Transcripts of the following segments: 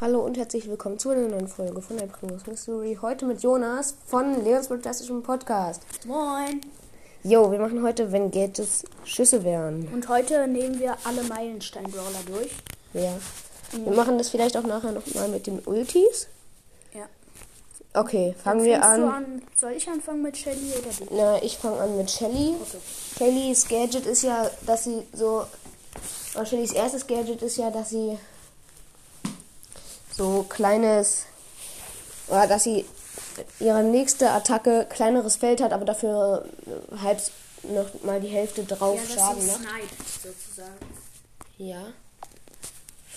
Hallo und herzlich willkommen zu einer neuen Folge von der Primus Mystery. Heute mit Jonas von Leons Fantastischem Podcast. Moin. Jo, wir machen heute, wenn Gadgets Schüsse wären. Und heute nehmen wir alle Meilenstein-Brawler durch. Ja. Wir machen das vielleicht auch nachher nochmal mit den Ultis. Ja. Okay, fangen wir du an. an. Soll ich anfangen mit Shelly oder du? Na, ich fange an mit Shelly. Okay. Shellys Gadget ist ja, dass sie so. Shellys erstes Gadget ist ja, dass sie so kleines. Oder dass sie ihre nächste Attacke kleineres Feld hat, aber dafür äh, halb noch mal die Hälfte drauf Ja, Schaden macht. Snipe sozusagen. Ja.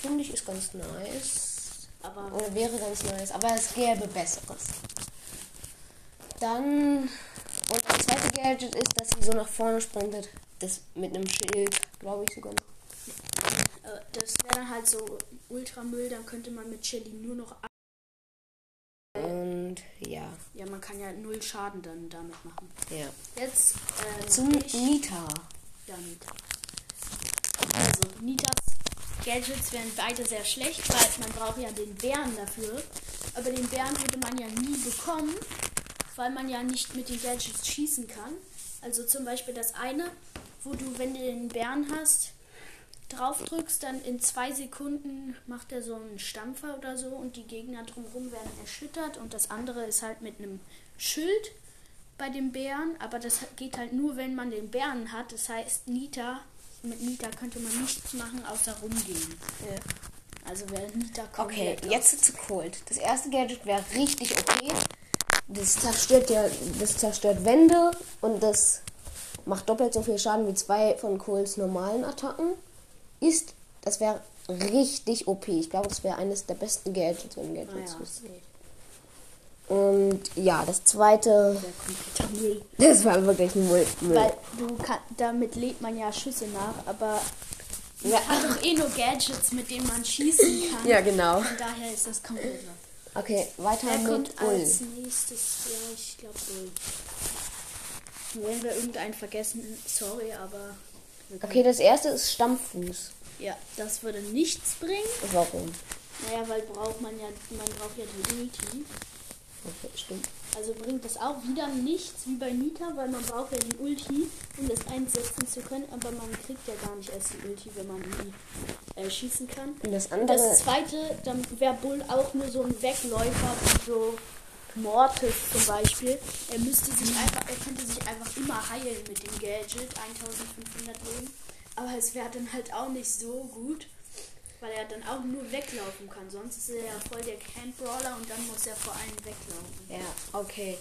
Finde ich ist ganz nice. Aber Oder wäre ganz nice, aber es gäbe Besseres. Dann. Und das zweite Gadget ist, dass sie so nach vorne sprintet. Das mit einem Schild, glaube ich sogar noch. Äh, das wäre dann halt so Ultramüll, dann könnte man mit Shelly nur noch. Und ja, Ja, man kann ja null Schaden dann damit machen. ja. Jetzt äh, Zum ich Nita. ja, Nita. Also Nitas Gadgets wären beide sehr schlecht, weil man braucht ja den Bären dafür. Aber den Bären würde man ja nie bekommen, weil man ja nicht mit den Gadgets schießen kann. Also zum Beispiel das eine, wo du, wenn du den Bären hast, drauf drückst, dann in zwei Sekunden macht er so einen Stampfer oder so und die Gegner drumherum werden erschüttert. Und das andere ist halt mit einem Schild bei dem Bären, aber das geht halt nur, wenn man den Bären hat. Das heißt, Nita, mit Nita könnte man nichts machen, außer rumgehen. Also wäre Nita Okay, komplett jetzt zu Cold. Das erste Gadget wäre richtig okay. Das zerstört ja, das zerstört Wände und das macht doppelt so viel Schaden wie zwei von Coles normalen Attacken. Ist, das wäre richtig OP. Ich glaube, das wäre eines der besten Gadgets, wenn Gadgets Naja, ist. Und ja, das zweite, das war wirklich ein Müll. Müll. Weil du kann, damit lädt man ja Schüsse nach, aber man Ja. hat doch eh nur Gadgets, mit denen man schießen kann. Ja, genau. Von daher ist das komplett. Okay, weiter Wer mit kommt Bull. als nächstes? Ja, ich glaube Bull. Wenn wir irgendeinen vergessen, sorry, aber. Okay, das erste ist Stampffuß. Ja, das würde nichts bringen. Warum? Naja, weil braucht man ja, man braucht ja die Ulti. Okay, stimmt. Also bringt das auch wieder nichts wie bei Nita, weil man braucht ja die Ulti, um das einsetzen zu können, aber man kriegt ja gar nicht erst die Ulti, wenn man die äh, schießen kann. Und das andere. das zweite, dann wäre Bull auch nur so ein Wegläufer so Mortis zum Beispiel. Er müsste sich einfach, er könnte sich einfach immer heilen mit dem Gadget, 1500 Leben. Aber es wäre dann halt auch nicht so gut, weil er dann auch nur weglaufen kann. Sonst ist er ja voll der Camp-Brawler und dann muss er vor allem weglaufen. Ja, okay.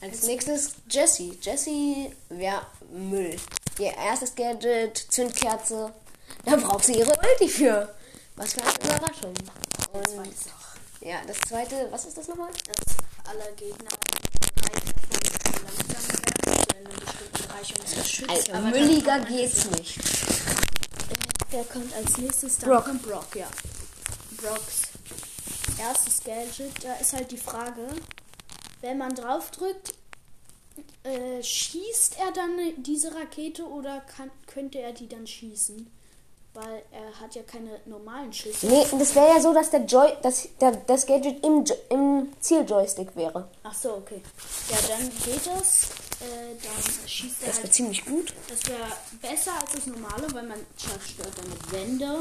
Als nächstes Jessie. Jessie wäre Müll. Ihr erstes Gadget, Zündkerze. Da braucht sie ihre Ulti für. Was für eine Überraschung. Das Und ja, das zweite, was ist das nochmal? Dass alle Gegner also Aber mülliger geht's nicht. Wer kommt als nächstes? Dann Brock. kommt Brock, ja. Brocks erstes Gadget, da ist halt die Frage, wenn man draufdrückt, äh, schießt er dann diese Rakete oder kann, könnte er die dann schießen? Weil er hat ja keine normalen Schüsse. Nee, das wäre ja so, dass der Joy, dass der, das Gadget im, im Zieljoystick wäre. Ach so, okay. Ja, dann geht das. Äh, dann schießt er Das wäre halt. ziemlich gut. Das wäre besser als das normale, weil man zerstört damit Wände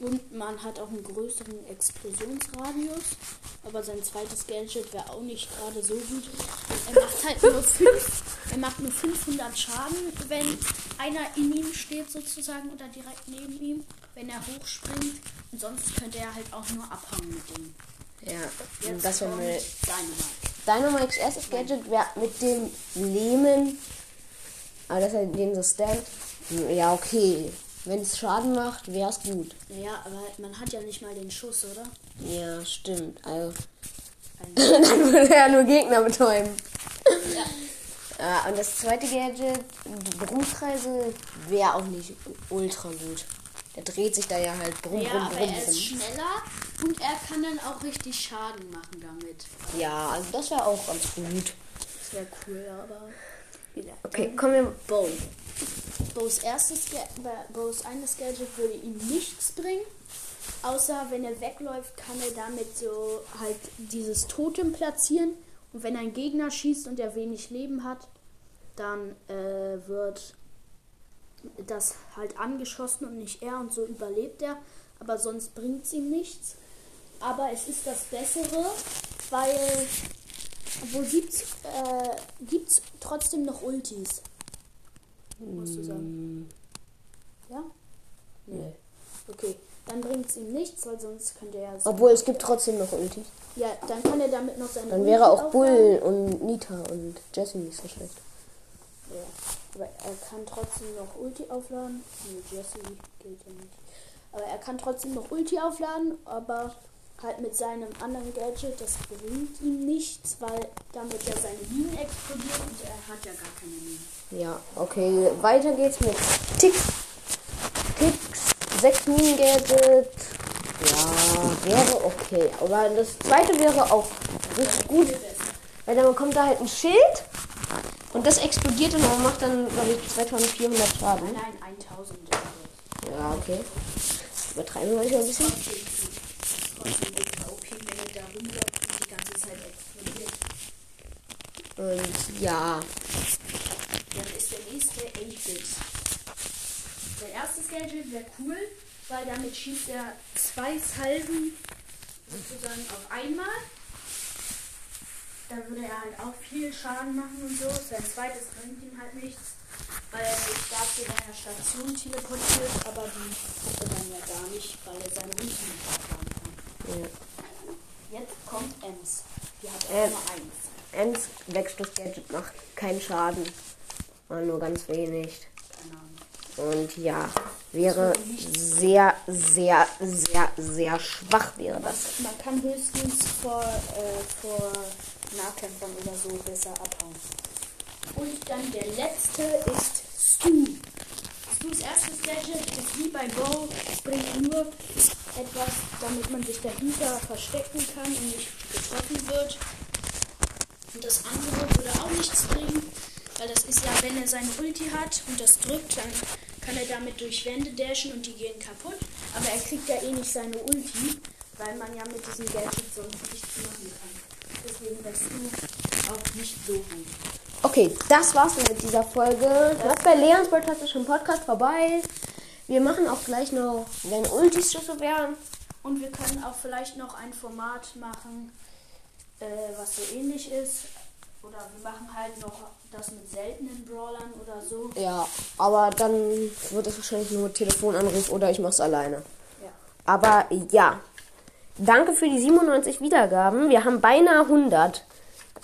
und man hat auch einen größeren Explosionsradius. Aber sein zweites Gadget wäre auch nicht gerade so gut. Er macht halt nur fünf, er macht nur 500 Schaden, wenn einer in ihm steht sozusagen oder direkt neben ihm, wenn er hochspringt. Und sonst könnte er halt auch nur abhauen mit dem. Ja, Jetzt das kommt Müll. Dynamite. Dynamikes erstes Gadget wäre mit dem Lähmen. Aber dass er den so stand. Ja, okay. Wenn es Schaden macht, wäre es gut. Naja, aber man hat ja nicht mal den Schuss, oder? Ja, stimmt. Also, Also, dann würde er nur Gegner betäuben. ja. Ja, und das zweite Gadget, die Brummkreise, wäre auch nicht ultra gut. Der dreht sich da ja halt brumm, Ja, brumm, aber brumm, er ist schneller und er kann dann auch richtig Schaden machen damit. Ja, also das wäre auch ganz gut. Das wäre cool, aber. Wieder. Okay, kommen wir. Bo. Bo's erstes Ga- Bo's eines Gadget würde ihm nichts bringen. Außer wenn er wegläuft, kann er damit so halt dieses Totem platzieren. Und wenn ein Gegner schießt und er wenig Leben hat, dann äh, wird das halt angeschossen und nicht er und so überlebt er. Aber sonst bringt es ihm nichts. Aber es ist das Bessere, weil obwohl gibt's äh, gibt's trotzdem noch Ultis. Musst du sagen. Ja? Nee. Okay, dann bringt es ihm nichts, weil sonst könnte er. Obwohl es gibt trotzdem noch Ulti. Ja, dann kann er damit noch seine Dann Ulti wäre auch aufladen. Bull und Nita und Jessie nicht so schlecht. Ja, aber er kann trotzdem noch Ulti aufladen. Nee, Jesse gilt ja nicht. Aber er kann trotzdem noch Ulti aufladen, aber halt mit seinem anderen Gadget, das bringt ihm nichts, weil damit ja seine Minen explodieren und er hat ja gar keine Minen. Ja, okay. Weiter geht's mit Tix. 6 Minen Gadget. Ja, wäre okay. Aber das zweite wäre auch richtig gut. Weil dann bekommt da halt ein Schild und das explodiert und man macht dann, glaube ich, 2400 Schaden. Nein, 1000 Euro. Ja, okay. Übertreiben wir manchmal ein bisschen. Und ja, Dann ist der nächste 8-Bit. Der erste Gadget wäre cool, weil damit schießt er zwei Salven sozusagen auf einmal. Da würde er halt auch viel Schaden machen und so. Sein zweites bringt ihm halt nichts, weil er sich dafür in einer Station teleportiert, aber die Gruppe dann ja gar nicht, weil er seine Ulti nicht aufladen kann. ja. Jetzt kommt Ems. Die hat Äh. auch nur eins. Ems Wechselus Gadget macht keinen Schaden. Mal nur ganz wenig. Ahnung. Und ja, wäre sehr, sehr, sehr, sehr schwach wäre das. Man kann höchstens vor, äh, vor Nahkämpfern oder so besser abhauen. Und dann der letzte ist Stu. Stus erstes Gadget ist wie bei Bo. Bringt nur etwas, damit man sich dahinter verstecken kann und nicht getroffen wird. Und das andere würde auch nichts bringen, weil das ist ja, wenn er seine Ulti hat und das drückt, dann kann er damit durch Wände dashen und die gehen kaputt. Aber er kriegt ja eh nicht seine Ulti, weil man ja mit diesem Gadget sonst nichts machen kann. Deswegen ist du auch nicht so gut. Okay, das war's mit dieser Folge. Hört bei Leons Broadcastischen Podcast vorbei. Wir machen auch gleich noch, wenn Ultis so wären. Und wir können auch vielleicht noch ein Format machen, äh, was so ähnlich ist. Oder wir machen halt noch das mit seltenen Brawlern oder so. Ja, aber dann wird es wahrscheinlich nur Telefonanruf oder ich mach's alleine. Ja. Aber ja, danke für die 97 Wiedergaben. Wir haben beinahe 100.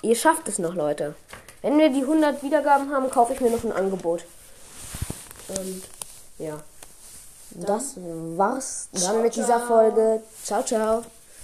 Ihr schafft es noch, Leute. Wenn wir die 100 Wiedergaben haben, kaufe ich mir noch ein Angebot. Und ja, das war's dann Ciao, mit dieser ciao. Folge. Ciao, ciao.